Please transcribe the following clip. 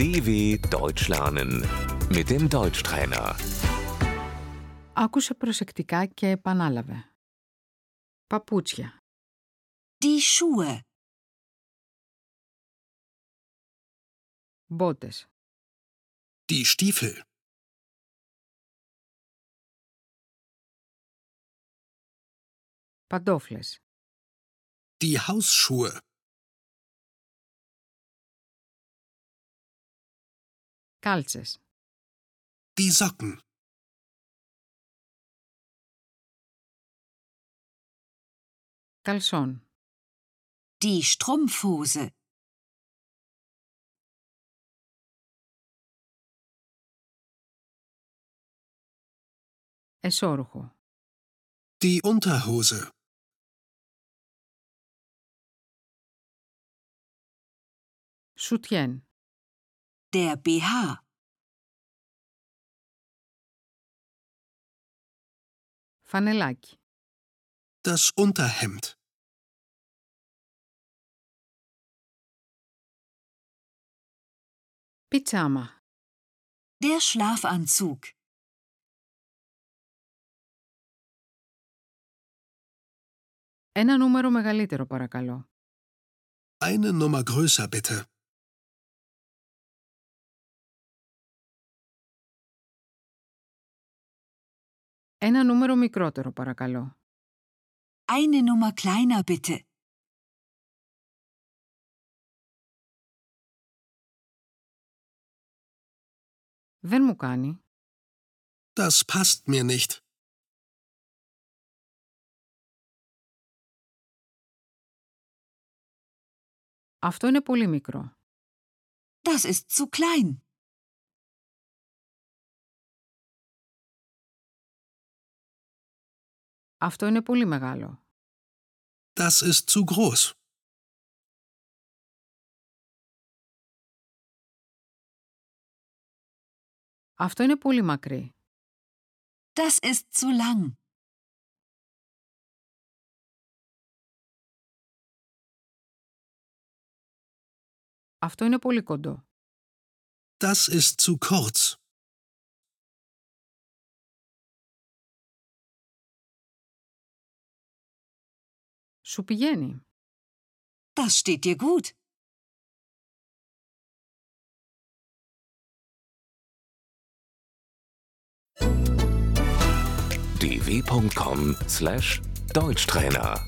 DW Deutsch lernen mit dem Deutschtrainer. Άκουσε προσεκτικά και επανάλαβε. Παπούτσια, Die Schuhe. μπότες, Die Stiefel. παντόφλες, Die Hausschuhe. κάλτσες, Die Socken. καλσόν, Die Strumpfhose. εσώρουχο, Die Unterhose. σουτιέν, Der BH. φανελάκι, Das Unterhemd. πιτσάμα, Der Schlafanzug. ένα νούμερο μεγαλύτερο παρακαλώ. Eine Nummer größer bitte. Ένα νούμερο μικρότερο παρακαλώ. Eine Nummer kleiner bitte. Δεν μου κάνει. Das passt mir nicht. Αυτό είναι πολύ μικρό. Das ist zu klein. Αυτό είναι πολύ μεγάλο. Das ist zu groß. Αυτό είναι πολύ μακρύ. Das ist zu lang. Αυτό είναι πολύ κοντό. Das ist zu kurz. Σου πηγαίνει. Das steht dir gut. dw.com/deutschtrainer